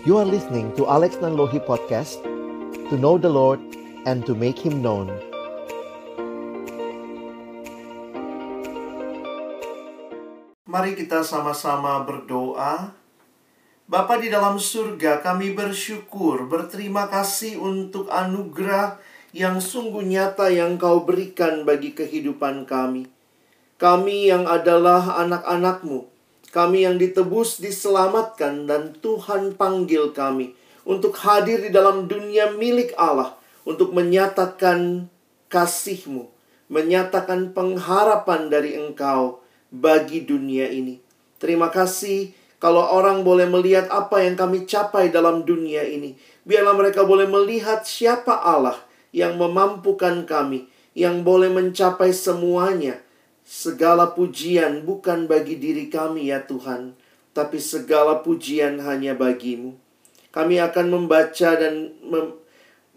You are listening to Alex Nanlohi Podcast To know the Lord and to make Him known. Mari kita sama-sama berdoa. Bapa di dalam surga kami bersyukur Berterima kasih untuk anugerah yang sungguh nyata yang kau berikan bagi kehidupan kami. Kami yang adalah anak-anakmu kami yang ditebus, diselamatkan, dan Tuhan panggil kami untuk hadir di dalam dunia milik Allah, untuk menyatakan kasih-Mu, menyatakan pengharapan dari Engkau bagi dunia ini. Terima kasih kalau orang boleh melihat apa yang kami capai dalam dunia ini. Biarlah mereka boleh melihat siapa Allah yang memampukan kami, yang boleh mencapai semuanya Segala pujian bukan bagi diri kami ya Tuhan, tapi segala pujian hanya bagimu. Kami akan membaca dan mem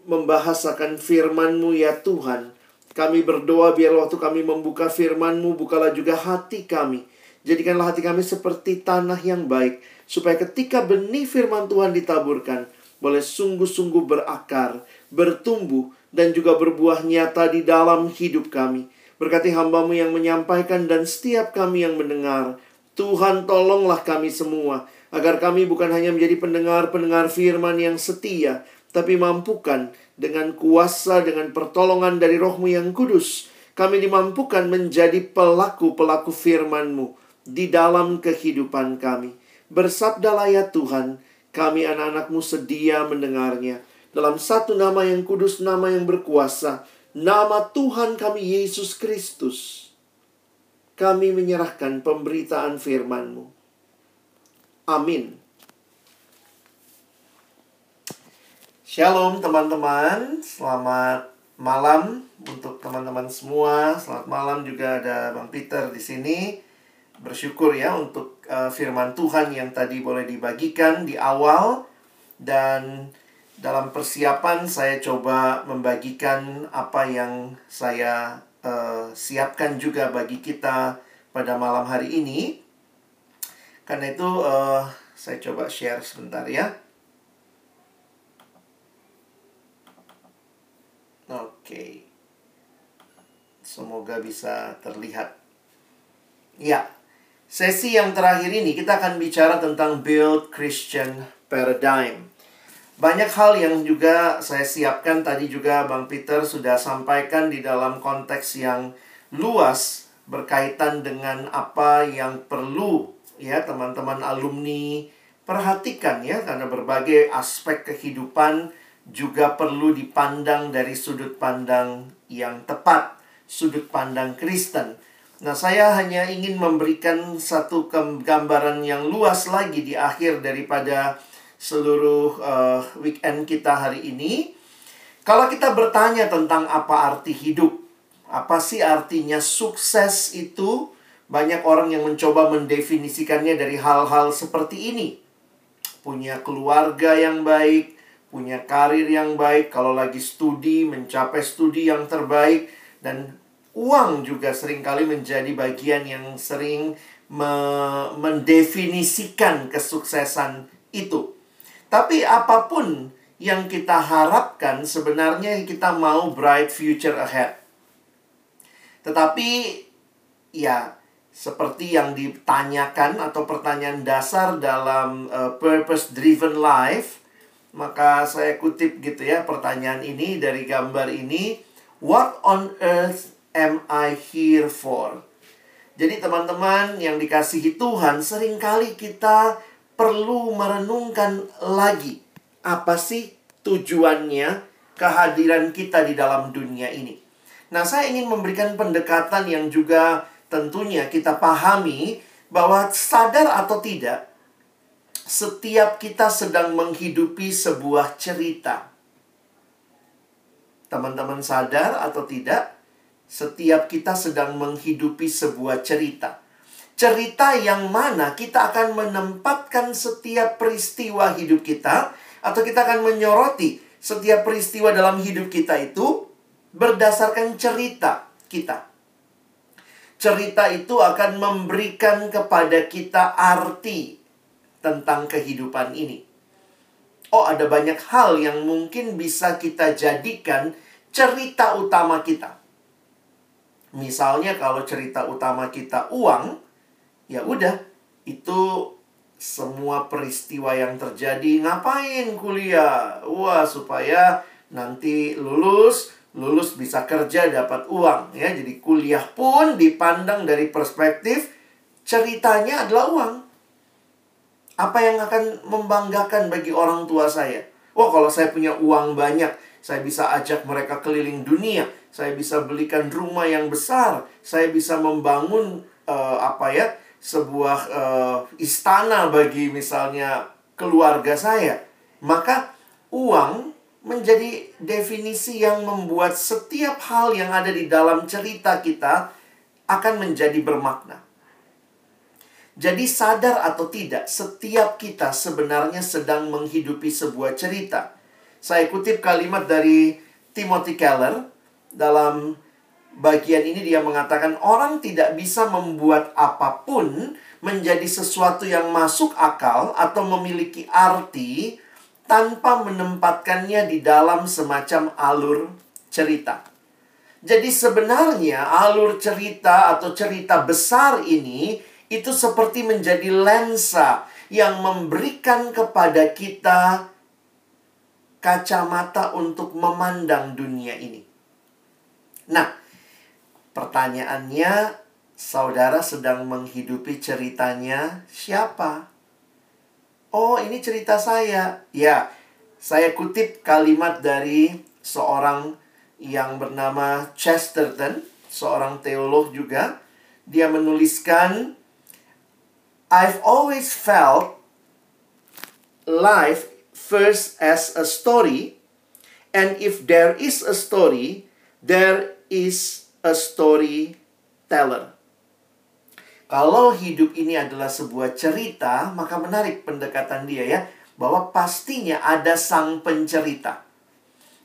membahasakan firman-Mu ya Tuhan. Kami berdoa biar waktu kami membuka firman-Mu, bukalah juga hati kami. Jadikanlah hati kami seperti tanah yang baik, supaya ketika benih firman Tuhan ditaburkan, boleh sungguh-sungguh berakar, bertumbuh, dan juga berbuah nyata di dalam hidup kami. Berkati hambamu yang menyampaikan dan setiap kami yang mendengar. Tuhan tolonglah kami semua. Agar kami bukan hanya menjadi pendengar-pendengar firman yang setia. Tapi mampukan dengan kuasa, dengan pertolongan dari rohmu yang kudus. Kami dimampukan menjadi pelaku-pelaku firmanmu di dalam kehidupan kami. Bersabdalah ya Tuhan, kami anak-anakmu sedia mendengarnya. Dalam satu nama yang kudus, nama yang berkuasa, nama Tuhan kami Yesus Kristus, kami menyerahkan pemberitaan firman-Mu. Amin. Shalom teman-teman, selamat malam untuk teman-teman semua. Selamat malam juga ada Bang Peter di sini. Bersyukur ya untuk uh, firman Tuhan yang tadi boleh dibagikan di awal dan dalam persiapan saya coba membagikan apa yang saya uh, siapkan juga bagi kita pada malam hari ini. Karena itu uh, saya coba share sebentar ya. Oke. Semoga bisa terlihat. Ya. Sesi yang terakhir ini kita akan bicara tentang build Christian paradigm. Banyak hal yang juga saya siapkan tadi juga Bang Peter sudah sampaikan di dalam konteks yang luas berkaitan dengan apa yang perlu ya teman-teman alumni perhatikan ya karena berbagai aspek kehidupan juga perlu dipandang dari sudut pandang yang tepat, sudut pandang Kristen. Nah, saya hanya ingin memberikan satu gambaran yang luas lagi di akhir daripada seluruh uh, weekend kita hari ini. Kalau kita bertanya tentang apa arti hidup, apa sih artinya sukses itu? Banyak orang yang mencoba mendefinisikannya dari hal-hal seperti ini. Punya keluarga yang baik, punya karir yang baik, kalau lagi studi, mencapai studi yang terbaik, dan uang juga sering kali menjadi bagian yang sering me mendefinisikan kesuksesan itu. Tapi apa pun yang kita harapkan sebenarnya kita mau bright future ahead. Tetapi ya seperti yang ditanyakan atau pertanyaan dasar dalam uh, purpose driven life, maka saya kutip gitu ya pertanyaan ini dari gambar ini, what on earth am I here for? Jadi teman-teman yang dikasihi Tuhan, sering kali kita perlu merenungkan lagi apa sih tujuannya kehadiran kita di dalam dunia ini. Nah, saya ingin memberikan pendekatan yang juga tentunya kita pahami bahwa sadar atau tidak, setiap kita sedang menghidupi sebuah cerita. Teman-teman sadar atau tidak, setiap kita sedang menghidupi sebuah cerita cerita yang mana kita akan menempatkan setiap peristiwa hidup kita atau kita akan menyoroti setiap peristiwa dalam hidup kita itu berdasarkan cerita kita. Cerita itu akan memberikan kepada kita arti tentang kehidupan ini. oh ada banyak hal yang mungkin bisa kita jadikan cerita utama kita. Misalnya kalau cerita utama kita uang, ya udah itu semua peristiwa yang terjadi ngapain kuliah? Wah, supaya nanti lulus, lulus bisa kerja dapat uang ya. Jadi kuliah pun dipandang dari perspektif ceritanya adalah uang. Apa yang akan membanggakan bagi orang tua saya? Wah, kalau saya punya uang banyak, saya bisa ajak mereka keliling dunia. Saya bisa belikan rumah yang besar. Saya bisa membangun uh, apa ya? Sebuah uh, istana bagi misalnya keluarga saya. Maka uang menjadi definisi yang membuat setiap hal yang ada di dalam cerita kita akan menjadi bermakna. Jadi sadar atau tidak, setiap kita sebenarnya sedang menghidupi sebuah cerita. Saya kutip kalimat dari Timothy Keller dalam bagian ini dia mengatakan orang tidak bisa membuat apa pun menjadi sesuatu yang masuk akal atau memiliki arti tanpa menempatkannya di dalam semacam alur cerita. Jadi sebenarnya alur cerita atau cerita besar ini itu seperti menjadi lensa yang memberikan kepada kita kacamata untuk memandang dunia ini. Nah, pertanyaannya, saudara sedang menghidupi ceritanya siapa? Oh, ini cerita saya. Ya, saya kutip kalimat dari seorang yang bernama Chesterton, seorang teolog juga. Dia menuliskan I've always felt life first as a story, and if there is a story, there is a storyteller. Kalau hidup ini adalah sebuah cerita, maka menarik pendekatan dia ya, bahwa pastinya ada sang pencerita.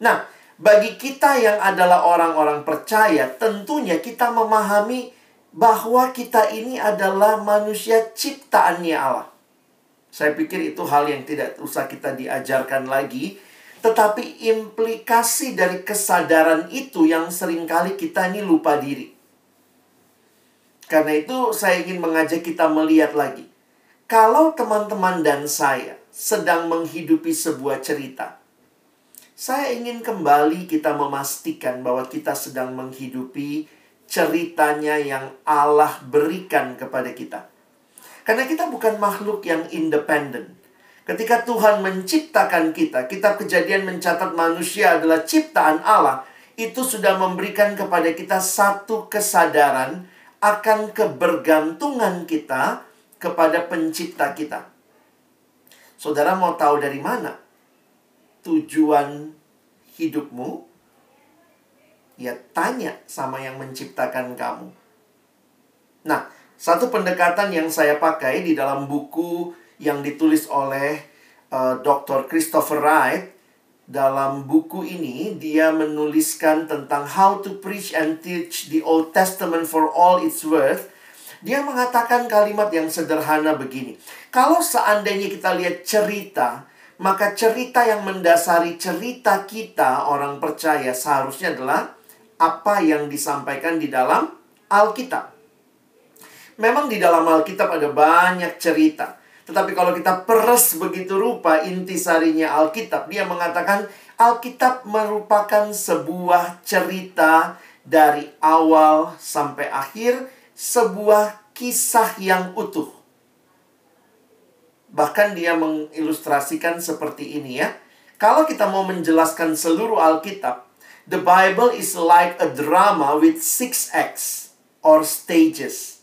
Nah, bagi kita yang adalah orang-orang percaya, tentunya kita memahami bahwa kita ini adalah manusia ciptaannya Allah. Saya pikir itu hal yang tidak usah kita diajarkan lagi, tetapi implikasi dari kesadaran itu yang sering kali kita ini lupa diri. Karena itu saya ingin mengajak kita melihat lagi. Kalau teman-teman dan saya sedang menghidupi sebuah cerita, saya ingin kembali kita memastikan bahwa kita sedang menghidupi ceritanya yang Allah berikan kepada kita. Karena kita bukan makhluk yang independen. Ketika Tuhan menciptakan kita, kitab kejadian mencatat manusia adalah ciptaan Allah. Itu sudah memberikan kepada kita satu kesadaran akan kebergantungan kita kepada pencipta kita. Saudara mau tahu dari mana tujuan hidupmu? ya tanya sama yang menciptakan kamu. Nah, satu pendekatan yang saya pakai di dalam buku yang ditulis oleh uh, Dr. Christopher Wright dalam buku ini dia menuliskan tentang how to preach and teach the Old Testament for all its worth. Dia mengatakan kalimat yang sederhana begini. Kalau seandainya kita lihat cerita, maka cerita yang mendasari cerita kita orang percaya seharusnya adalah apa yang disampaikan di dalam Alkitab. Memang di dalam Alkitab ada banyak cerita. Tetapi kalau kita peres begitu rupa intisarinya Alkitab, dia mengatakan Alkitab merupakan sebuah cerita dari awal sampai akhir, sebuah kisah yang utuh. Bahkan dia mengilustrasikan seperti ini ya. Kalau kita mau menjelaskan seluruh Alkitab, The Bible is like a drama with six acts or stages.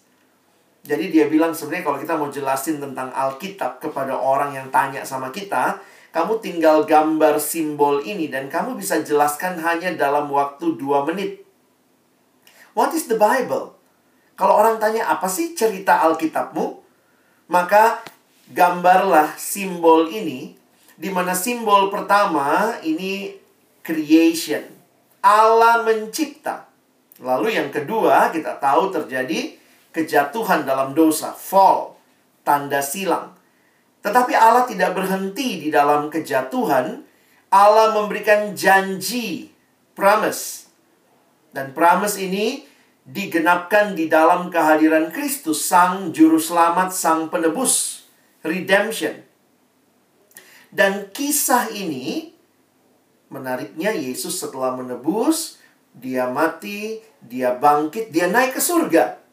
Jadi dia bilang sebenarnya kalau kita mau jelasin tentang Alkitab kepada orang yang tanya sama kita, kamu tinggal gambar simbol ini dan kamu bisa jelaskan hanya dalam waktu dua menit. What is the Bible? Kalau orang tanya apa sih cerita Alkitabmu? Maka gambarlah simbol ini di mana simbol pertama ini creation Allah mencipta. Lalu yang kedua, kita tahu terjadi kejatuhan dalam dosa, fall, tanda silang. Tetapi Allah tidak berhenti di dalam kejatuhan. Allah memberikan janji, promise. Dan promise ini digenapkan di dalam kehadiran Kristus, Sang Juru Selamat, Sang Penebus, redemption. Dan kisah ini, menariknya Yesus setelah menebus, dia mati, dia bangkit, dia naik ke surga.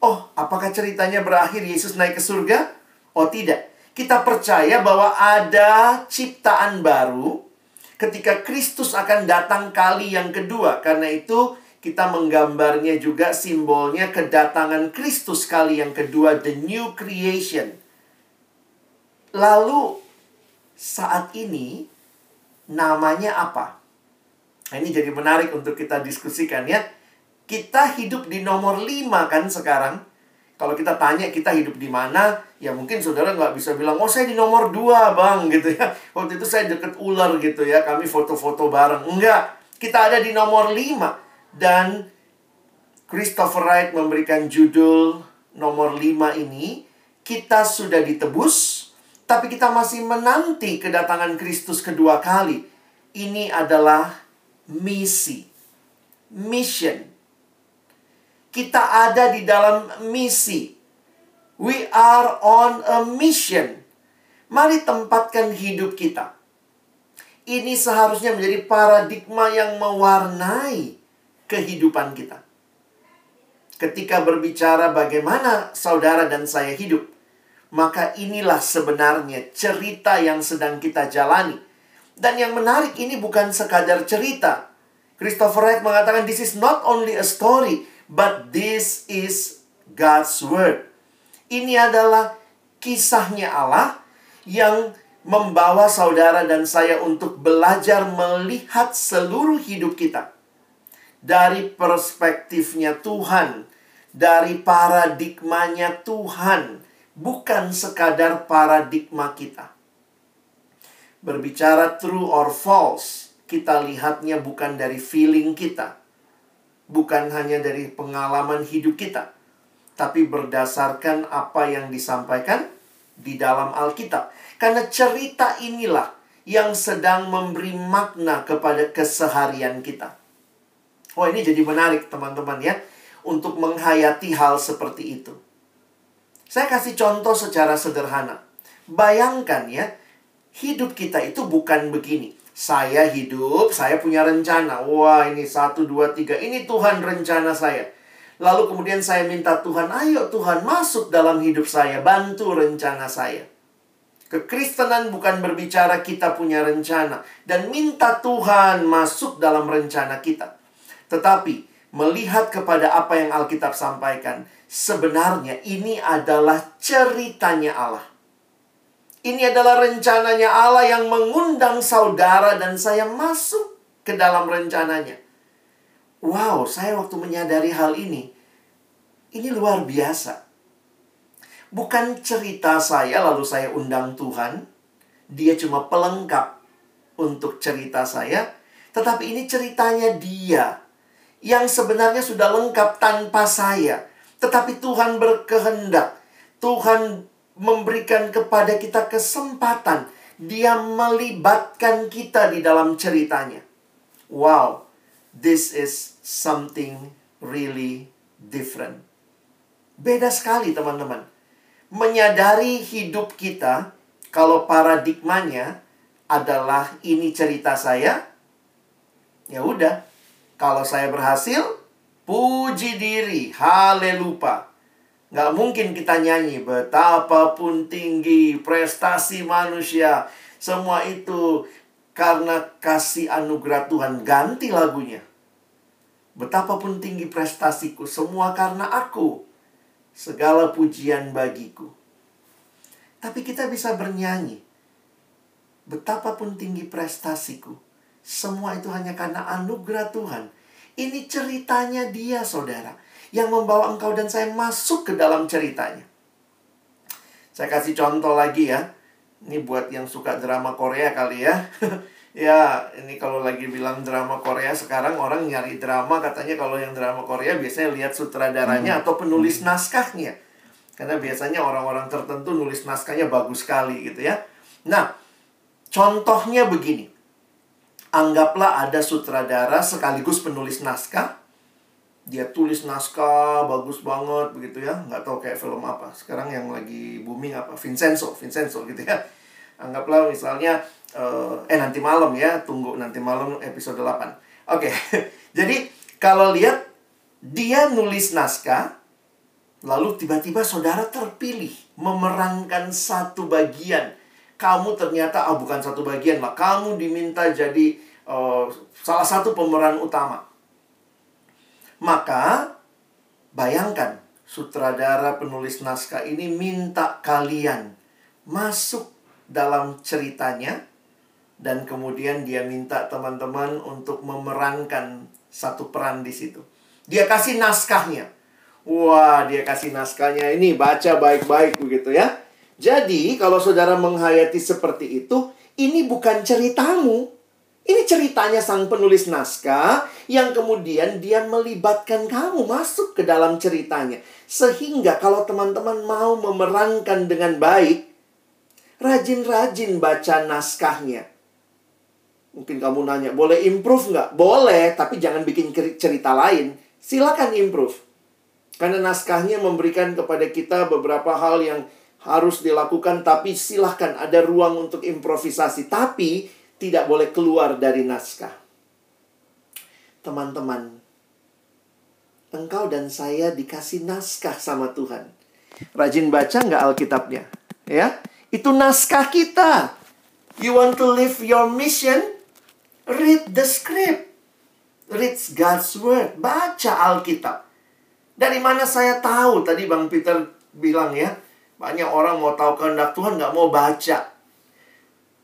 Oh, apakah ceritanya berakhir Yesus naik ke surga? Oh, tidak. Kita percaya bahwa ada ciptaan baru ketika Kristus akan datang kali yang kedua. Karena itu, kita menggambarnya juga simbolnya kedatangan Kristus kali yang kedua, the new creation. Lalu, saat ini namanya apa? Nah, ini jadi menarik untuk kita diskusikan ya. Kita hidup di nomor 5 kan sekarang. Kalau kita tanya kita hidup di mana, ya mungkin saudara nggak bisa bilang, oh saya di nomor 2 bang gitu ya. Waktu itu saya deket ular gitu ya, kami foto-foto bareng. Enggak, kita ada di nomor 5. Dan Christopher Wright memberikan judul nomor 5 ini, kita sudah ditebus, tapi kita masih menanti kedatangan Kristus kedua kali. Ini adalah misi. Mission. Kita ada di dalam misi. We are on a mission. Mari tempatkan hidup kita. Ini seharusnya menjadi paradigma yang mewarnai kehidupan kita. Ketika berbicara bagaimana saudara dan saya hidup, maka inilah sebenarnya cerita yang sedang kita jalani. Dan yang menarik ini bukan sekadar cerita. Christopher Wright mengatakan this is not only a story, But this is God's word. Ini adalah kisahnya Allah yang membawa saudara dan saya untuk belajar melihat seluruh hidup kita dari perspektifnya Tuhan, dari paradigmanya Tuhan, bukan sekadar paradigma kita. Berbicara true or false, kita lihatnya bukan dari feeling kita, bukan hanya dari pengalaman hidup kita, tapi berdasarkan apa yang disampaikan di dalam Alkitab. Karena cerita inilah yang sedang memberi makna kepada keseharian kita. Oh, ini jadi menarik, teman-teman, ya, untuk menghayati hal seperti itu. Saya kasih contoh secara sederhana. Bayangkan, ya, hidup kita itu bukan begini saya hidup, saya punya rencana. Wah, ini satu, dua, tiga. Ini Tuhan rencana saya. Lalu kemudian saya minta Tuhan, ayo Tuhan masuk dalam hidup saya, bantu rencana saya. Kekristenan bukan berbicara kita punya rencana dan minta Tuhan masuk dalam rencana kita. Tetapi melihat kepada apa yang Alkitab sampaikan, sebenarnya ini adalah ceritanya Allah. Ini adalah rencananya Allah yang mengundang saudara dan saya masuk ke dalam rencananya. Wow, saya waktu menyadari hal ini, ini luar biasa. Bukan cerita saya lalu saya undang Tuhan, dia cuma pelengkap untuk cerita saya, tetapi ini ceritanya dia yang sebenarnya sudah lengkap tanpa saya. Tetapi Tuhan berkehendak, Tuhan memberikan kepada kita kesempatan. Dia melibatkan kita di dalam ceritanya. Wow, this is something really different. Beda sekali, teman-teman. Menyadari hidup kita, kalau paradigmanya adalah ini cerita saya, ya udah. Kalau saya berhasil, puji diri, haleluya. Nggak mungkin kita nyanyi betapapun tinggi prestasi manusia. Semua itu karena kasih anugerah Tuhan. Ganti lagunya. Betapapun tinggi prestasiku, semua karena aku. Segala pujian bagiku. Tapi kita bisa bernyanyi. Betapapun tinggi prestasiku, semua itu hanya karena anugerah Tuhan. Ini ceritanya dia, saudara yang membawa engkau dan saya masuk ke dalam ceritanya. Saya kasih contoh lagi ya. Ini buat yang suka drama Korea kali ya. ya, ini kalau lagi bilang drama Korea sekarang orang nyari drama katanya kalau yang drama Korea biasanya lihat sutradaranya hmm. atau penulis naskahnya. Karena biasanya orang-orang tertentu nulis naskahnya bagus sekali gitu ya. Nah, contohnya begini. Anggaplah ada sutradara sekaligus penulis naskah. Dia tulis naskah bagus banget begitu ya. Nggak tahu kayak film apa. Sekarang yang lagi booming apa? Vincenzo, Vincenzo gitu ya. Anggaplah misalnya uh, eh nanti malam ya, tunggu nanti malam episode 8. Oke. Okay. Jadi kalau lihat dia nulis naskah Lalu tiba-tiba saudara terpilih memerankan satu bagian. Kamu ternyata ah bukan satu bagian lah. Kamu diminta jadi uh, salah satu pemeran utama. Maka bayangkan sutradara penulis naskah ini minta kalian masuk dalam ceritanya dan kemudian dia minta teman-teman untuk memerankan satu peran di situ. Dia kasih naskahnya Wah, dia kasih naskahnya ini baca baik-baik begitu ya. Jadi, kalau saudara menghayati seperti itu, ini bukan ceritamu. Ini ceritanya sang penulis naskah yang kemudian dia melibatkan kamu masuk ke dalam ceritanya. Sehingga kalau teman-teman mau memerankan dengan baik, rajin-rajin baca naskahnya. Mungkin kamu nanya, boleh improve nggak? Boleh, tapi jangan bikin cerita lain. Silakan improve. Karena naskahnya memberikan kepada kita beberapa hal yang harus dilakukan, tapi silahkan ada ruang untuk improvisasi. Tapi tidak boleh keluar dari naskah. Teman-teman, engkau dan saya dikasih naskah sama Tuhan. Rajin baca nggak Alkitabnya? Ya, itu naskah kita. You want to live your mission? Read the script. Read God's word. Baca Alkitab. Dari mana saya tahu? Tadi Bang Peter bilang ya, banyak orang mau tahu kehendak Tuhan nggak mau baca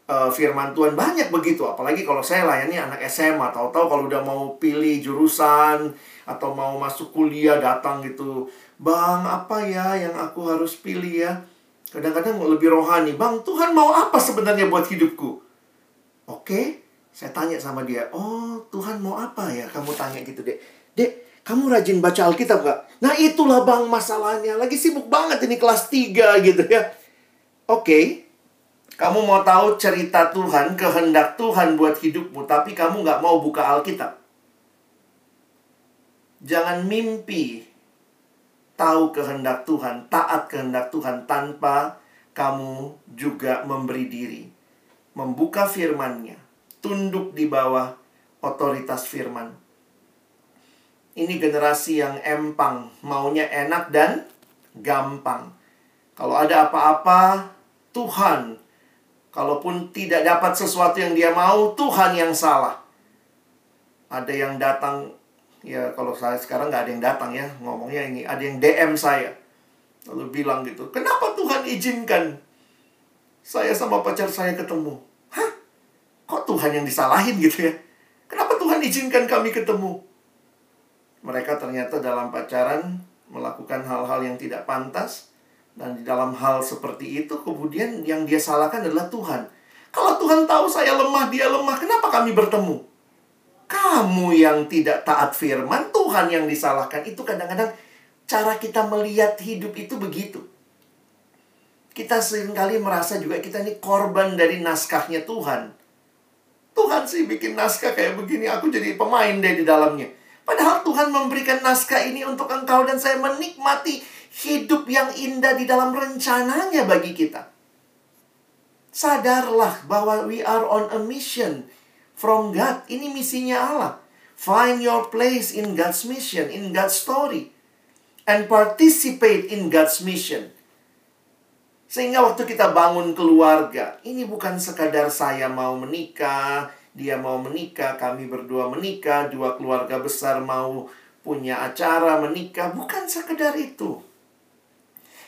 uh, firman Tuhan. Banyak begitu, apalagi kalau saya layani anak SMA. Tahu-tahu kalau udah mau pilih jurusan atau mau masuk kuliah datang gitu. Bang, apa ya yang aku harus pilih ya? Kadang-kadang lebih rohani. Bang, Tuhan mau apa sebenarnya buat hidupku? Oke, saya tanya sama dia. Oh, Tuhan mau apa ya? Kamu tanya gitu, deh. Dek, kamu rajin baca Alkitab gak? Nah itulah bang masalahnya. Lagi sibuk banget ini kelas 3 gitu ya. Oke. Okay. Kamu mau tahu cerita Tuhan, kehendak Tuhan buat hidupmu. Tapi kamu gak mau buka Alkitab. Jangan mimpi tahu kehendak Tuhan, taat kehendak Tuhan tanpa kamu juga memberi diri. Membuka firmannya. Tunduk di bawah otoritas firman ini generasi yang empang, maunya enak dan gampang. Kalau ada apa-apa, Tuhan. Kalaupun tidak dapat sesuatu yang dia mau, Tuhan yang salah. Ada yang datang, ya kalau saya sekarang nggak ada yang datang ya, ngomongnya ini, ada yang DM saya. Lalu bilang gitu, kenapa Tuhan izinkan saya sama pacar saya ketemu? Hah? Kok Tuhan yang disalahin gitu ya? Kenapa Tuhan izinkan kami ketemu? mereka ternyata dalam pacaran melakukan hal-hal yang tidak pantas dan di dalam hal seperti itu kemudian yang dia salahkan adalah Tuhan. Kalau Tuhan tahu saya lemah, dia lemah, kenapa kami bertemu? Kamu yang tidak taat firman, Tuhan yang disalahkan. Itu kadang-kadang cara kita melihat hidup itu begitu. Kita sering kali merasa juga kita ini korban dari naskahnya Tuhan. Tuhan sih bikin naskah kayak begini, aku jadi pemain deh di dalamnya. Padahal Tuhan memberikan naskah ini untuk engkau dan saya menikmati hidup yang indah di dalam rencananya bagi kita. Sadarlah bahwa we are on a mission from God. Ini misinya Allah. Find your place in God's mission, in God's story. And participate in God's mission. Sehingga waktu kita bangun keluarga, ini bukan sekadar saya mau menikah, dia mau menikah, kami berdua menikah, dua keluarga besar mau punya acara menikah, bukan sekedar itu.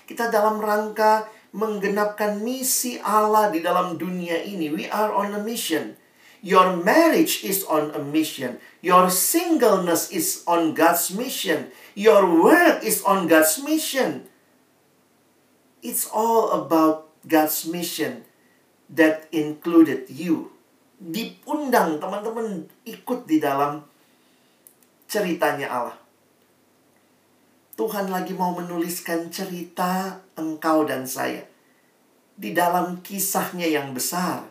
Kita dalam rangka menggenapkan misi Allah di dalam dunia ini. We are on a mission. Your marriage is on a mission. Your singleness is on God's mission. Your work is on God's mission. It's all about God's mission that included you diundang teman-teman ikut di dalam ceritanya Allah. Tuhan lagi mau menuliskan cerita engkau dan saya di dalam kisahnya yang besar.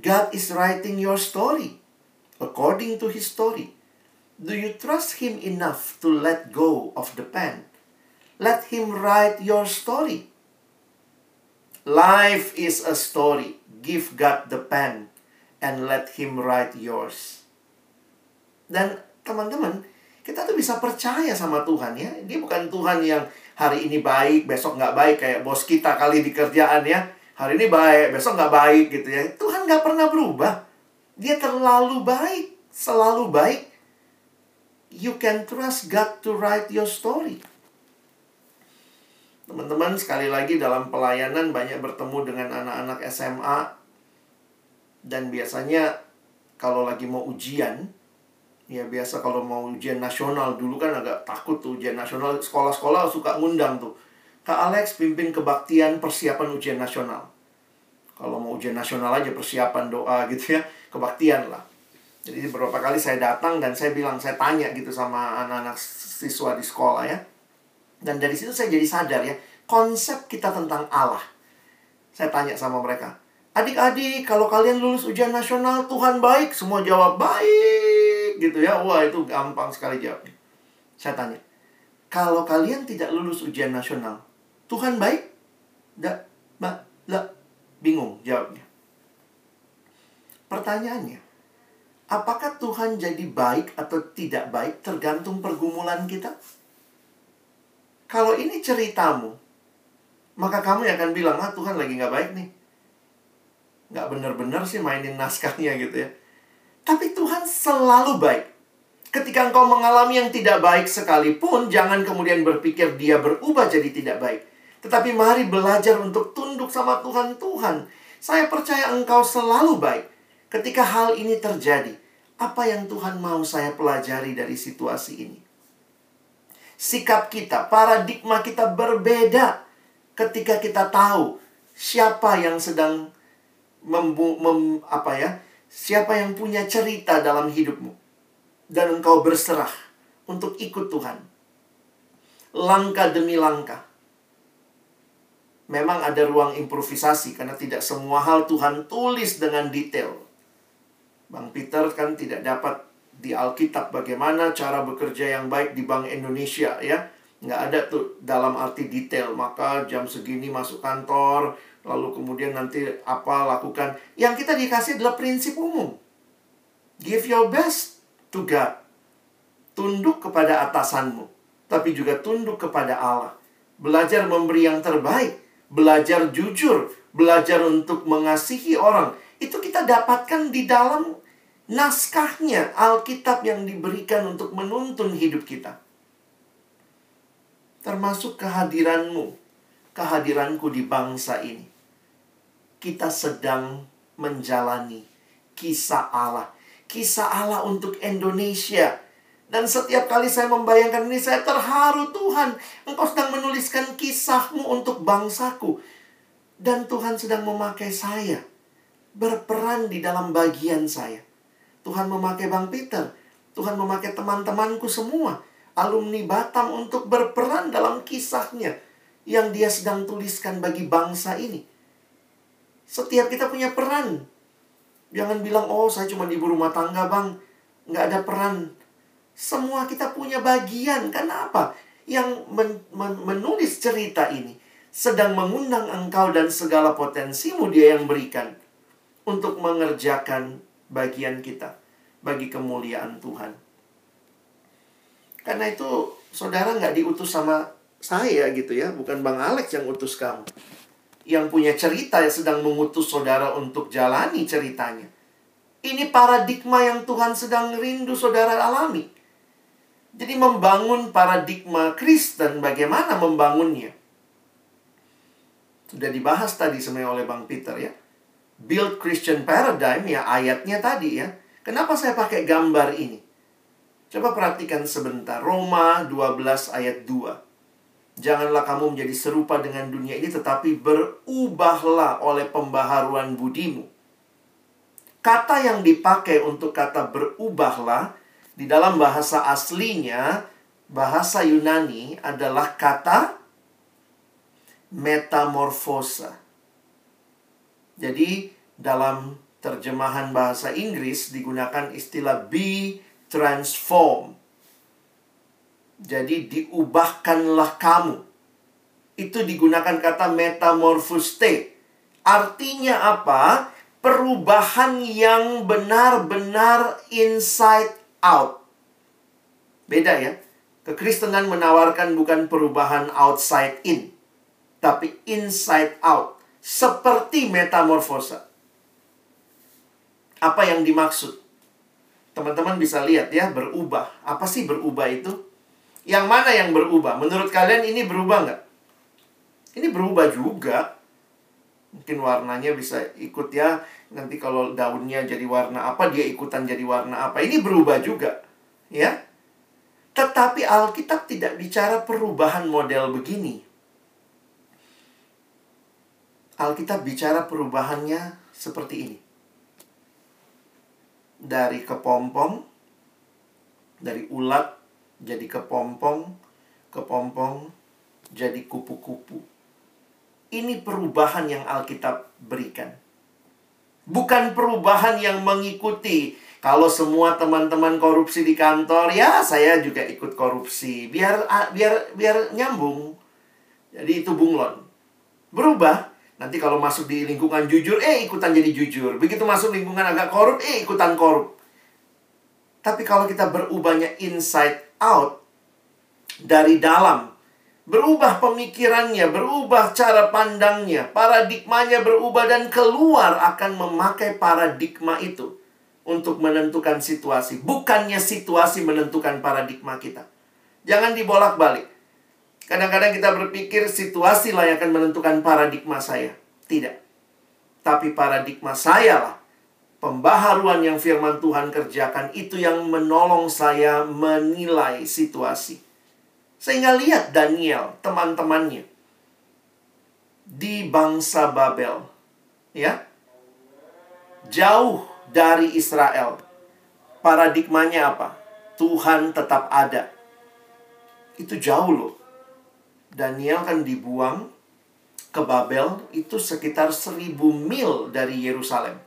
God is writing your story according to his story. Do you trust him enough to let go of the pen? Let him write your story. Life is a story. Give God the pen and let him write yours. Dan teman-teman, kita tuh bisa percaya sama Tuhan ya. Dia bukan Tuhan yang hari ini baik, besok nggak baik kayak bos kita kali di kerjaan ya. Hari ini baik, besok nggak baik gitu ya. Tuhan nggak pernah berubah. Dia terlalu baik, selalu baik. You can trust God to write your story. Teman-teman, sekali lagi dalam pelayanan banyak bertemu dengan anak-anak SMA. Dan biasanya kalau lagi mau ujian, Ya biasa kalau mau ujian nasional dulu kan agak takut tuh ujian nasional sekolah-sekolah suka ngundang tuh. Kak Alex pimpin kebaktian persiapan ujian nasional. Kalau mau ujian nasional aja persiapan doa gitu ya, kebaktian lah. Jadi beberapa kali saya datang dan saya bilang, saya tanya gitu sama anak-anak siswa di sekolah ya. Dan dari situ saya jadi sadar ya, konsep kita tentang Allah. Saya tanya sama mereka, adik-adik kalau kalian lulus ujian nasional Tuhan baik, semua jawab baik gitu ya. Wah, itu gampang sekali jawabnya. Saya tanya, kalau kalian tidak lulus ujian nasional, Tuhan baik? Tidak, mbak, lah, bingung jawabnya. Pertanyaannya, apakah Tuhan jadi baik atau tidak baik tergantung pergumulan kita? Kalau ini ceritamu, maka kamu akan bilang, ah Tuhan lagi nggak baik nih. Nggak bener-bener sih mainin naskahnya gitu ya. Tapi Tuhan selalu baik. Ketika engkau mengalami yang tidak baik sekalipun, jangan kemudian berpikir dia berubah jadi tidak baik. Tetapi mari belajar untuk tunduk sama Tuhan. Tuhan, saya percaya engkau selalu baik. Ketika hal ini terjadi, apa yang Tuhan mau saya pelajari dari situasi ini? Sikap kita, paradigma kita berbeda ketika kita tahu siapa yang sedang membu, mem, apa ya, Siapa yang punya cerita dalam hidupmu dan engkau berserah untuk ikut Tuhan. Langkah demi langkah. Memang ada ruang improvisasi karena tidak semua hal Tuhan tulis dengan detail. Bang Peter kan tidak dapat di Alkitab bagaimana cara bekerja yang baik di Bank Indonesia ya. Nggak ada tuh dalam arti detail. Maka jam segini masuk kantor, lalu kemudian nanti apa lakukan. Yang kita dikasih adalah prinsip umum. Give your best to God. Tunduk kepada atasanmu, tapi juga tunduk kepada Allah. Belajar memberi yang terbaik, belajar jujur, belajar untuk mengasihi orang. Itu kita dapatkan di dalam naskahnya Alkitab yang diberikan untuk menuntun hidup kita. Termasuk kehadiranmu, kehadiranku di bangsa ini kita sedang menjalani kisah Allah. Kisah Allah untuk Indonesia. Dan setiap kali saya membayangkan ini, saya terharu Tuhan. Engkau sedang menuliskan kisahmu untuk bangsaku. Dan Tuhan sedang memakai saya. Berperan di dalam bagian saya. Tuhan memakai Bang Peter. Tuhan memakai teman-temanku semua. Alumni Batam untuk berperan dalam kisahnya. Yang dia sedang tuliskan bagi bangsa ini. Setiap kita punya peran. Jangan bilang, oh saya cuma ibu rumah tangga bang. Nggak ada peran. Semua kita punya bagian. Karena apa? Yang men men menulis cerita ini sedang mengundang engkau dan segala potensimu dia yang berikan untuk mengerjakan bagian kita bagi kemuliaan Tuhan. Karena itu saudara nggak diutus sama saya gitu ya, bukan Bang Alex yang utus kamu yang punya cerita yang sedang mengutus saudara untuk jalani ceritanya. Ini paradigma yang Tuhan sedang rindu saudara alami. Jadi membangun paradigma Kristen bagaimana membangunnya? Sudah dibahas tadi sebenarnya oleh Bang Peter ya. Build Christian Paradigm ya ayatnya tadi ya. Kenapa saya pakai gambar ini? Coba perhatikan sebentar. Roma 12 ayat 2. Janganlah kamu menjadi serupa dengan dunia ini, tetapi berubahlah oleh pembaharuan budimu. Kata yang dipakai untuk kata berubahlah di dalam bahasa aslinya bahasa Yunani adalah kata metamorfosa. Jadi dalam terjemahan bahasa Inggris digunakan istilah be transform. Jadi diubahkanlah kamu. Itu digunakan kata metamorphoste. Artinya apa? Perubahan yang benar-benar inside out. Beda ya. Kekristenan menawarkan bukan perubahan outside in, tapi inside out, seperti metamorfosa. Apa yang dimaksud? Teman-teman bisa lihat ya, berubah. Apa sih berubah itu? Yang mana yang berubah? Menurut kalian ini berubah nggak? Ini berubah juga. Mungkin warnanya bisa ikut ya. Nanti kalau daunnya jadi warna apa, dia ikutan jadi warna apa. Ini berubah juga. Ya, tetapi Alkitab tidak bicara perubahan model begini. Alkitab bicara perubahannya seperti ini. Dari kepompong, dari ulat jadi kepompong, kepompong jadi kupu-kupu. Ini perubahan yang Alkitab berikan. Bukan perubahan yang mengikuti kalau semua teman-teman korupsi di kantor, ya saya juga ikut korupsi. Biar biar biar nyambung. Jadi itu bunglon. Berubah. Nanti kalau masuk di lingkungan jujur, eh ikutan jadi jujur. Begitu masuk lingkungan agak korup, eh ikutan korup. Tapi kalau kita berubahnya inside out, dari dalam, berubah pemikirannya, berubah cara pandangnya, paradigmanya berubah dan keluar akan memakai paradigma itu untuk menentukan situasi. Bukannya situasi menentukan paradigma kita. Jangan dibolak-balik. Kadang-kadang kita berpikir situasi lah yang akan menentukan paradigma saya. Tidak. Tapi paradigma saya lah. Pembaharuan yang firman Tuhan kerjakan itu yang menolong saya menilai situasi. Sehingga lihat Daniel, teman-temannya. Di bangsa Babel. Ya. Jauh dari Israel. Paradigmanya apa? Tuhan tetap ada. Itu jauh loh. Daniel kan dibuang ke Babel itu sekitar seribu mil dari Yerusalem.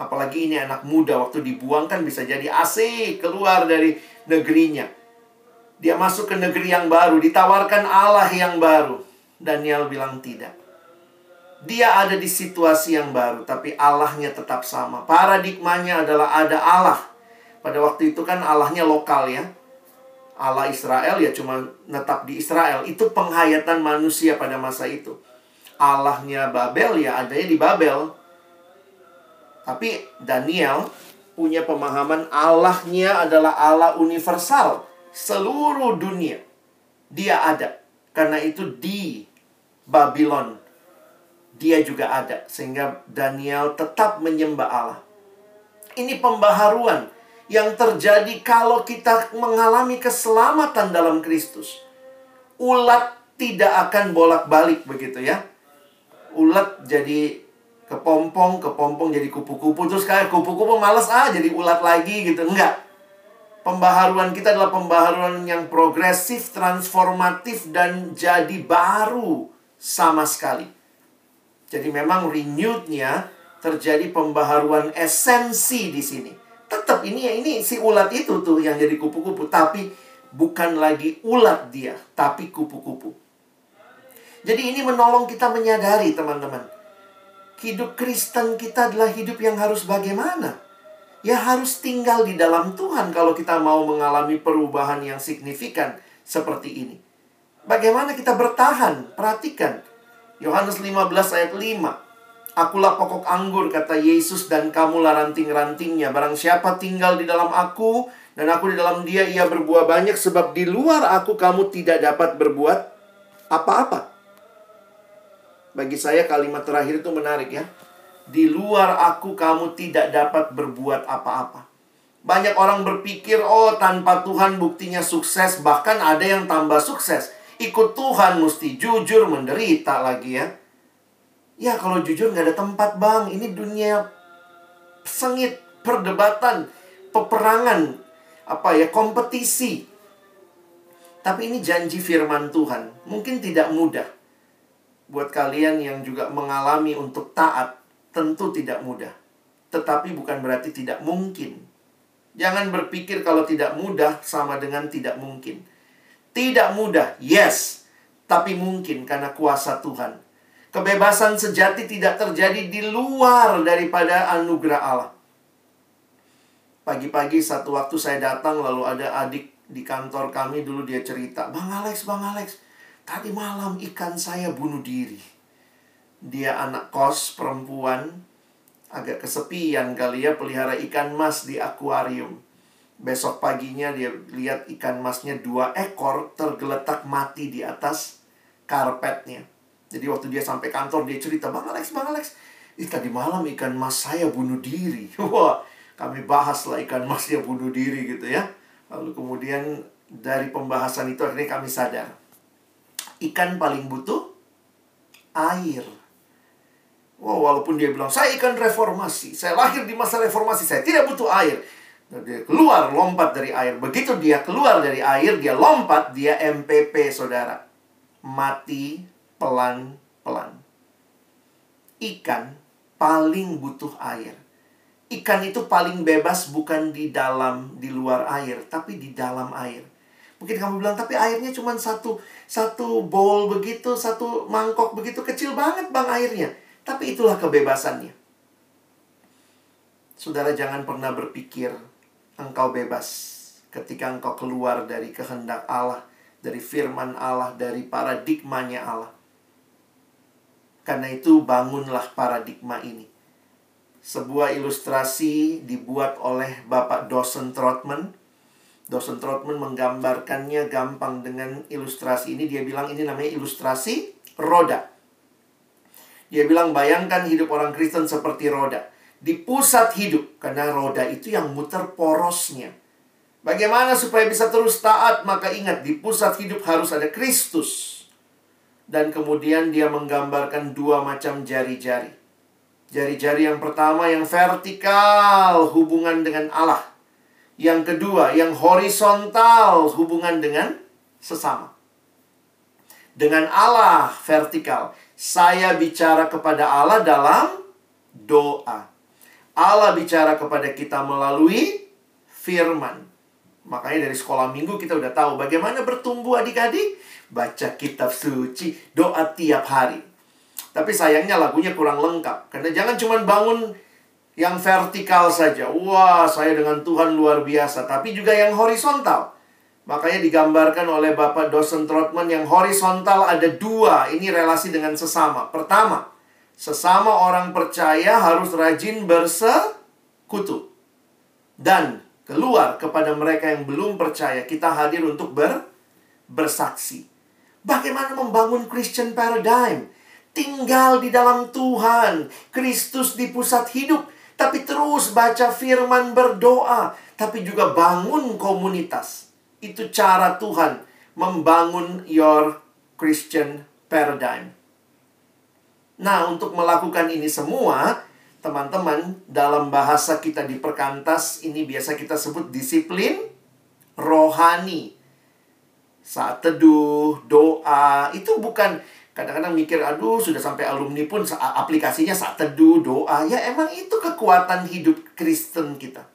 Apalagi ini anak muda waktu dibuang kan bisa jadi asik keluar dari negerinya. Dia masuk ke negeri yang baru, ditawarkan Allah yang baru. Daniel bilang tidak. Dia ada di situasi yang baru, tapi Allahnya tetap sama. Paradigmanya adalah ada Allah. Pada waktu itu kan Allahnya lokal ya. Allah Israel ya cuma netap di Israel. Itu penghayatan manusia pada masa itu. Allahnya Babel ya adanya di Babel. Tapi Daniel punya pemahaman Allahnya adalah Allah universal. Seluruh dunia. Dia ada. Karena itu di Babylon dia juga ada sehingga Daniel tetap menyembah Allah. Ini pembaharuan yang terjadi kalau kita mengalami keselamatan dalam Kristus. Ulat tidak akan bolak-balik begitu ya. Ulat jadi kepompong, kepompong jadi kupu-kupu terus kayak kupu-kupu males ah jadi ulat lagi gitu. Enggak. Pembaharuan kita adalah pembaharuan yang progresif, transformatif dan jadi baru sama sekali. Jadi memang renewednya terjadi pembaharuan esensi di sini. Tetap ini ya ini si ulat itu tuh yang jadi kupu-kupu, tapi bukan lagi ulat dia, tapi kupu-kupu. Jadi ini menolong kita menyadari teman-teman. Hidup Kristen kita adalah hidup yang harus bagaimana? Ya harus tinggal di dalam Tuhan kalau kita mau mengalami perubahan yang signifikan seperti ini. Bagaimana kita bertahan? Perhatikan. Yohanes 15 ayat 5. Akulah pokok anggur, kata Yesus, dan kamulah ranting-rantingnya. Barang siapa tinggal di dalam aku, dan aku di dalam dia, ia berbuah banyak, sebab di luar aku kamu tidak dapat berbuat apa-apa. Bagi saya kalimat terakhir itu menarik ya. Di luar aku kamu tidak dapat berbuat apa-apa. Banyak orang berpikir, oh tanpa Tuhan buktinya sukses, bahkan ada yang tambah sukses ikut Tuhan mesti jujur menderita lagi ya. Ya kalau jujur nggak ada tempat bang. Ini dunia sengit, perdebatan, peperangan, apa ya kompetisi. Tapi ini janji firman Tuhan. Mungkin tidak mudah. Buat kalian yang juga mengalami untuk taat, tentu tidak mudah. Tetapi bukan berarti tidak mungkin. Jangan berpikir kalau tidak mudah sama dengan tidak mungkin. Tidak mudah, yes. Tapi mungkin karena kuasa Tuhan. Kebebasan sejati tidak terjadi di luar daripada anugerah Allah. Pagi-pagi satu waktu saya datang lalu ada adik di kantor kami dulu dia cerita, "Bang Alex, Bang Alex, tadi malam ikan saya bunuh diri." Dia anak kos perempuan, agak kesepian kali ya pelihara ikan mas di akuarium. Besok paginya dia lihat ikan masnya dua ekor tergeletak mati di atas karpetnya. Jadi waktu dia sampai kantor dia cerita, Bang Alex, Bang Alex, Ih, tadi malam ikan mas saya bunuh diri. Wah, kami bahaslah ikan masnya bunuh diri gitu ya. Lalu kemudian dari pembahasan itu akhirnya kami sadar. Ikan paling butuh air. Wow, walaupun dia bilang, saya ikan reformasi. Saya lahir di masa reformasi. Saya tidak butuh air. Dan dia keluar, lompat dari air. Begitu dia keluar dari air, dia lompat, dia MPP, saudara. Mati pelan-pelan. Ikan paling butuh air ikan itu paling bebas bukan di dalam, di luar air, tapi di dalam air. Mungkin kamu bilang, tapi airnya cuma satu, satu bowl begitu, satu mangkok begitu, kecil banget bang airnya. Tapi itulah kebebasannya. Saudara jangan pernah berpikir engkau bebas ketika engkau keluar dari kehendak Allah, dari firman Allah, dari paradigmanya Allah. Karena itu bangunlah paradigma ini sebuah ilustrasi dibuat oleh Bapak Dawson Trotman. Dawson Trotman menggambarkannya gampang dengan ilustrasi ini. Dia bilang ini namanya ilustrasi roda. Dia bilang bayangkan hidup orang Kristen seperti roda. Di pusat hidup, karena roda itu yang muter porosnya. Bagaimana supaya bisa terus taat? Maka ingat, di pusat hidup harus ada Kristus. Dan kemudian dia menggambarkan dua macam jari-jari. Jari-jari yang pertama yang vertikal hubungan dengan Allah. Yang kedua yang horizontal hubungan dengan sesama. Dengan Allah vertikal. Saya bicara kepada Allah dalam doa. Allah bicara kepada kita melalui firman. Makanya dari sekolah minggu kita udah tahu bagaimana bertumbuh adik-adik. Baca kitab suci, doa tiap hari. Tapi sayangnya lagunya kurang lengkap. Karena jangan cuma bangun yang vertikal saja. Wah, saya dengan Tuhan luar biasa. Tapi juga yang horizontal. Makanya digambarkan oleh Bapak Dosen Trotman yang horizontal ada dua. Ini relasi dengan sesama. Pertama, sesama orang percaya harus rajin bersekutu. Dan keluar kepada mereka yang belum percaya. Kita hadir untuk ber, bersaksi. Bagaimana membangun Christian paradigm? tinggal di dalam Tuhan, Kristus di pusat hidup, tapi terus baca firman berdoa, tapi juga bangun komunitas. Itu cara Tuhan membangun your Christian paradigm. Nah, untuk melakukan ini semua, teman-teman, dalam bahasa kita di perkantas, ini biasa kita sebut disiplin rohani. Saat teduh, doa, itu bukan kadang-kadang mikir aduh sudah sampai alumni pun aplikasinya saat teduh doa. Ya emang itu kekuatan hidup Kristen kita.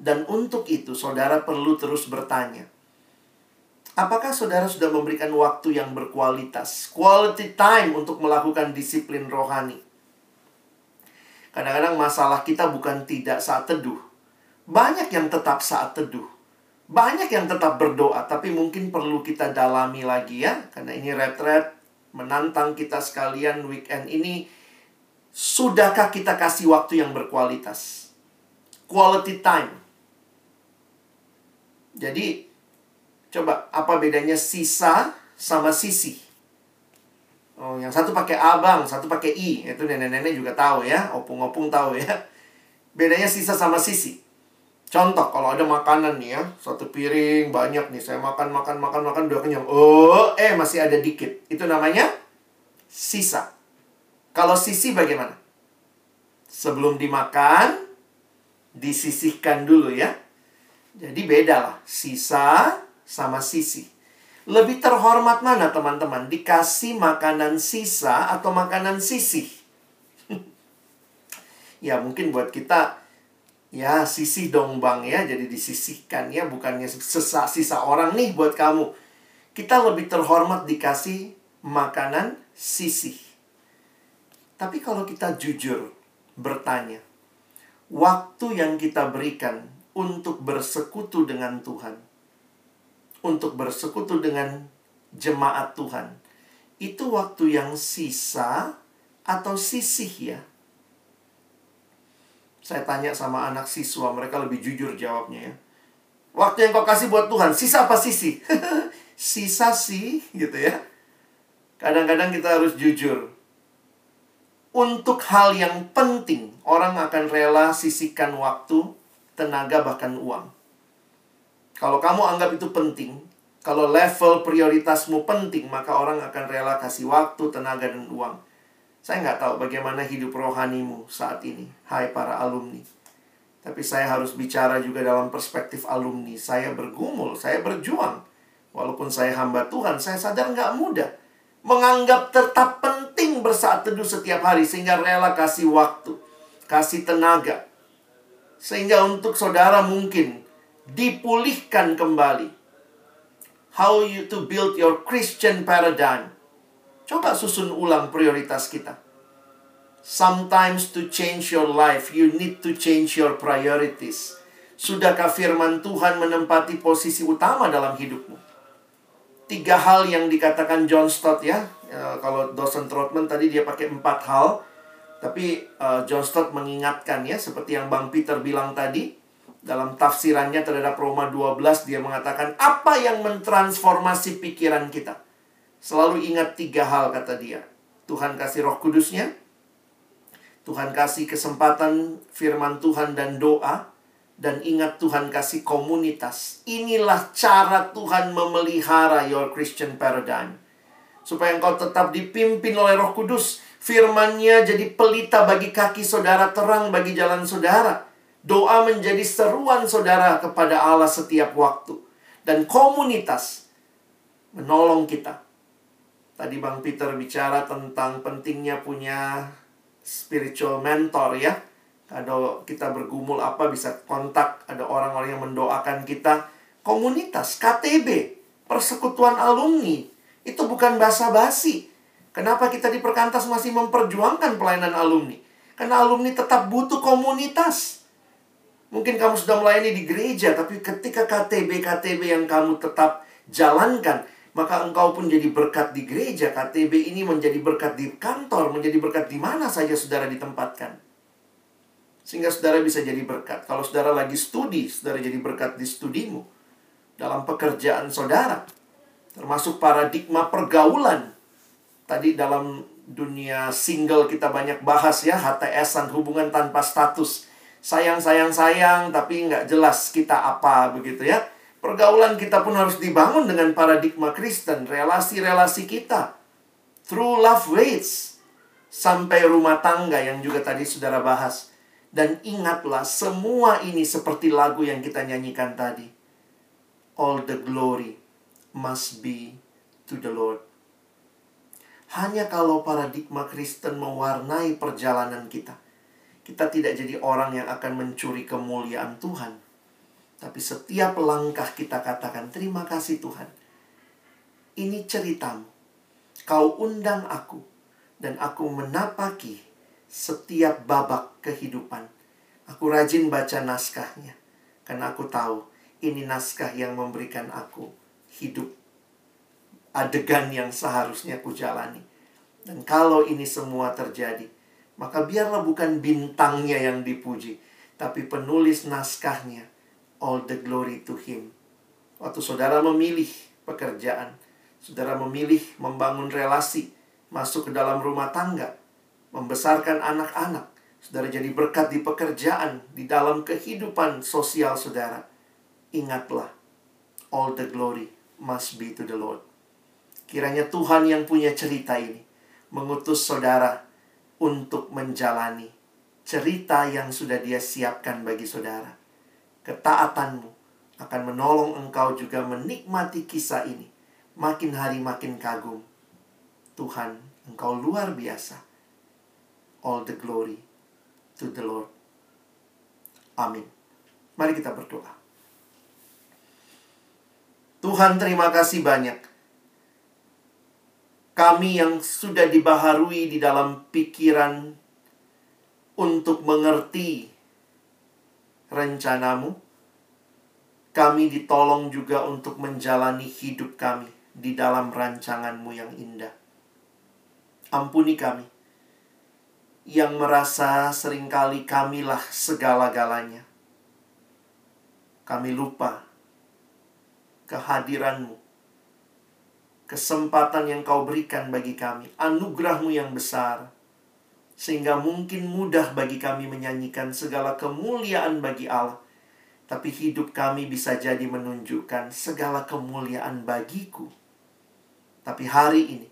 Dan untuk itu saudara perlu terus bertanya apakah saudara sudah memberikan waktu yang berkualitas quality time untuk melakukan disiplin rohani? Kadang-kadang masalah kita bukan tidak saat teduh banyak yang tetap saat teduh banyak yang tetap berdoa, tapi mungkin perlu kita dalami lagi ya. Karena ini retret menantang kita sekalian weekend ini. Sudahkah kita kasih waktu yang berkualitas? Quality time. Jadi, coba apa bedanya sisa sama sisi? Oh, yang satu pakai abang, satu pakai i. Itu nenek-nenek juga tahu ya, opung-opung tahu ya. Bedanya sisa sama sisi. Contoh kalau ada makanan nih ya, satu piring banyak nih, saya makan makan makan makan udah kenyang. Oh, eh masih ada dikit. Itu namanya sisa. Kalau sisi bagaimana? Sebelum dimakan disisihkan dulu ya. Jadi beda lah, sisa sama sisi. Lebih terhormat mana teman-teman? Dikasih makanan sisa atau makanan sisih? ya mungkin buat kita ya sisih dong bang ya. Jadi disisihkan ya. Bukannya sisa sisa orang nih buat kamu. Kita lebih terhormat dikasih makanan sisih. Tapi kalau kita jujur bertanya waktu yang kita berikan untuk bersekutu dengan Tuhan untuk bersekutu dengan jemaat Tuhan itu waktu yang sisa atau sisih ya saya tanya sama anak siswa, mereka lebih jujur jawabnya ya. Waktu yang kau kasih buat Tuhan, sisa apa sisi? sisa sih, gitu ya. Kadang-kadang kita harus jujur. Untuk hal yang penting, orang akan rela sisihkan waktu, tenaga, bahkan uang. Kalau kamu anggap itu penting, kalau level prioritasmu penting, maka orang akan rela kasih waktu, tenaga, dan uang. Saya nggak tahu bagaimana hidup rohanimu saat ini, hai para alumni. Tapi saya harus bicara juga dalam perspektif alumni. Saya bergumul, saya berjuang. Walaupun saya hamba Tuhan, saya sadar nggak mudah. Menganggap tetap penting bersaat teduh setiap hari, sehingga rela kasih waktu, kasih tenaga. Sehingga untuk saudara mungkin dipulihkan kembali. How you to build your Christian paradigm Coba susun ulang prioritas kita. Sometimes to change your life, you need to change your priorities. Sudahkah firman Tuhan menempati posisi utama dalam hidupmu? Tiga hal yang dikatakan John Stott ya. ya kalau dosen Trotman tadi dia pakai empat hal. Tapi uh, John Stott mengingatkan ya, seperti yang Bang Peter bilang tadi. Dalam tafsirannya terhadap Roma 12, dia mengatakan apa yang mentransformasi pikiran kita Selalu ingat tiga hal kata dia. Tuhan kasih roh kudusnya. Tuhan kasih kesempatan firman Tuhan dan doa. Dan ingat Tuhan kasih komunitas. Inilah cara Tuhan memelihara your Christian paradigm. Supaya engkau tetap dipimpin oleh roh kudus. Firmannya jadi pelita bagi kaki saudara, terang bagi jalan saudara. Doa menjadi seruan saudara kepada Allah setiap waktu. Dan komunitas menolong kita Tadi Bang Peter bicara tentang pentingnya punya spiritual mentor ya. Kalau kita bergumul apa bisa kontak ada orang-orang yang mendoakan kita. Komunitas KTB, persekutuan alumni. Itu bukan basa-basi. Kenapa kita di Perkantas masih memperjuangkan pelayanan alumni? Karena alumni tetap butuh komunitas. Mungkin kamu sudah melayani di gereja, tapi ketika KTB-KTB yang kamu tetap jalankan, maka engkau pun jadi berkat di gereja. KTB ini menjadi berkat di kantor, menjadi berkat di mana saja saudara ditempatkan. Sehingga saudara bisa jadi berkat. Kalau saudara lagi studi, saudara jadi berkat di studimu. Dalam pekerjaan saudara. Termasuk paradigma pergaulan. Tadi dalam dunia single kita banyak bahas ya, HTS-an, hubungan tanpa status. Sayang, sayang, sayang, tapi nggak jelas kita apa begitu ya Pergaulan kita pun harus dibangun dengan paradigma Kristen, relasi-relasi kita. Through love waits. Sampai rumah tangga yang juga tadi saudara bahas. Dan ingatlah, semua ini seperti lagu yang kita nyanyikan tadi. All the glory must be to the Lord. Hanya kalau paradigma Kristen mewarnai perjalanan kita, kita tidak jadi orang yang akan mencuri kemuliaan Tuhan tapi setiap langkah kita katakan, terima kasih Tuhan. Ini ceritamu. Kau undang aku. Dan aku menapaki setiap babak kehidupan. Aku rajin baca naskahnya. Karena aku tahu ini naskah yang memberikan aku hidup. Adegan yang seharusnya aku jalani. Dan kalau ini semua terjadi, maka biarlah bukan bintangnya yang dipuji, tapi penulis naskahnya all the glory to him. Waktu saudara memilih pekerjaan, saudara memilih membangun relasi, masuk ke dalam rumah tangga, membesarkan anak-anak, saudara jadi berkat di pekerjaan, di dalam kehidupan sosial saudara. Ingatlah, all the glory must be to the Lord. Kiranya Tuhan yang punya cerita ini mengutus saudara untuk menjalani cerita yang sudah dia siapkan bagi saudara ketaatanmu akan menolong engkau juga menikmati kisah ini. Makin hari makin kagum. Tuhan, engkau luar biasa. All the glory to the Lord. Amin. Mari kita berdoa. Tuhan terima kasih banyak. Kami yang sudah dibaharui di dalam pikiran untuk mengerti rencanamu, kami ditolong juga untuk menjalani hidup kami di dalam rancanganmu yang indah. Ampuni kami yang merasa sering kali kamilah segala-galanya. Kami lupa kehadiranmu, kesempatan yang kau berikan bagi kami, anugerahmu yang besar, sehingga mungkin mudah bagi kami menyanyikan segala kemuliaan bagi Allah. Tapi hidup kami bisa jadi menunjukkan segala kemuliaan bagiku. Tapi hari ini,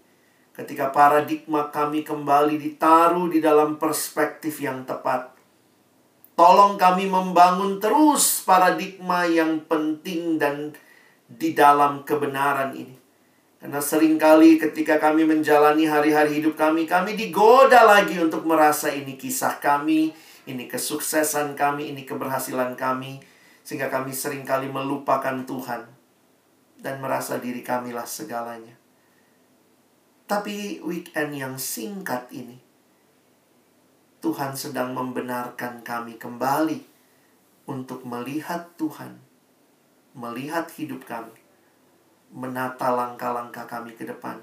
ketika paradigma kami kembali ditaruh di dalam perspektif yang tepat, tolong kami membangun terus paradigma yang penting dan di dalam kebenaran ini. Karena sering kali ketika kami menjalani hari-hari hidup kami, kami digoda lagi untuk merasa ini kisah kami, ini kesuksesan kami, ini keberhasilan kami. Sehingga kami sering kali melupakan Tuhan dan merasa diri kamilah segalanya. Tapi weekend yang singkat ini, Tuhan sedang membenarkan kami kembali untuk melihat Tuhan melihat hidup kami, menata langkah-langkah kami ke depan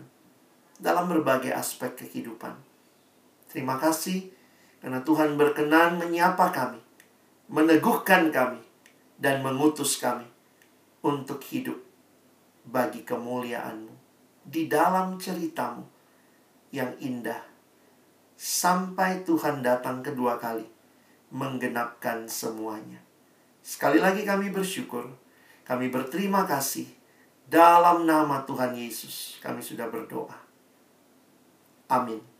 dalam berbagai aspek kehidupan. Terima kasih karena Tuhan berkenan menyapa kami, meneguhkan kami, dan mengutus kami untuk hidup bagi kemuliaan-Mu di dalam ceritamu yang indah sampai Tuhan datang kedua kali menggenapkan semuanya. Sekali lagi kami bersyukur kami berterima kasih dalam nama Tuhan Yesus. Kami sudah berdoa. Amin.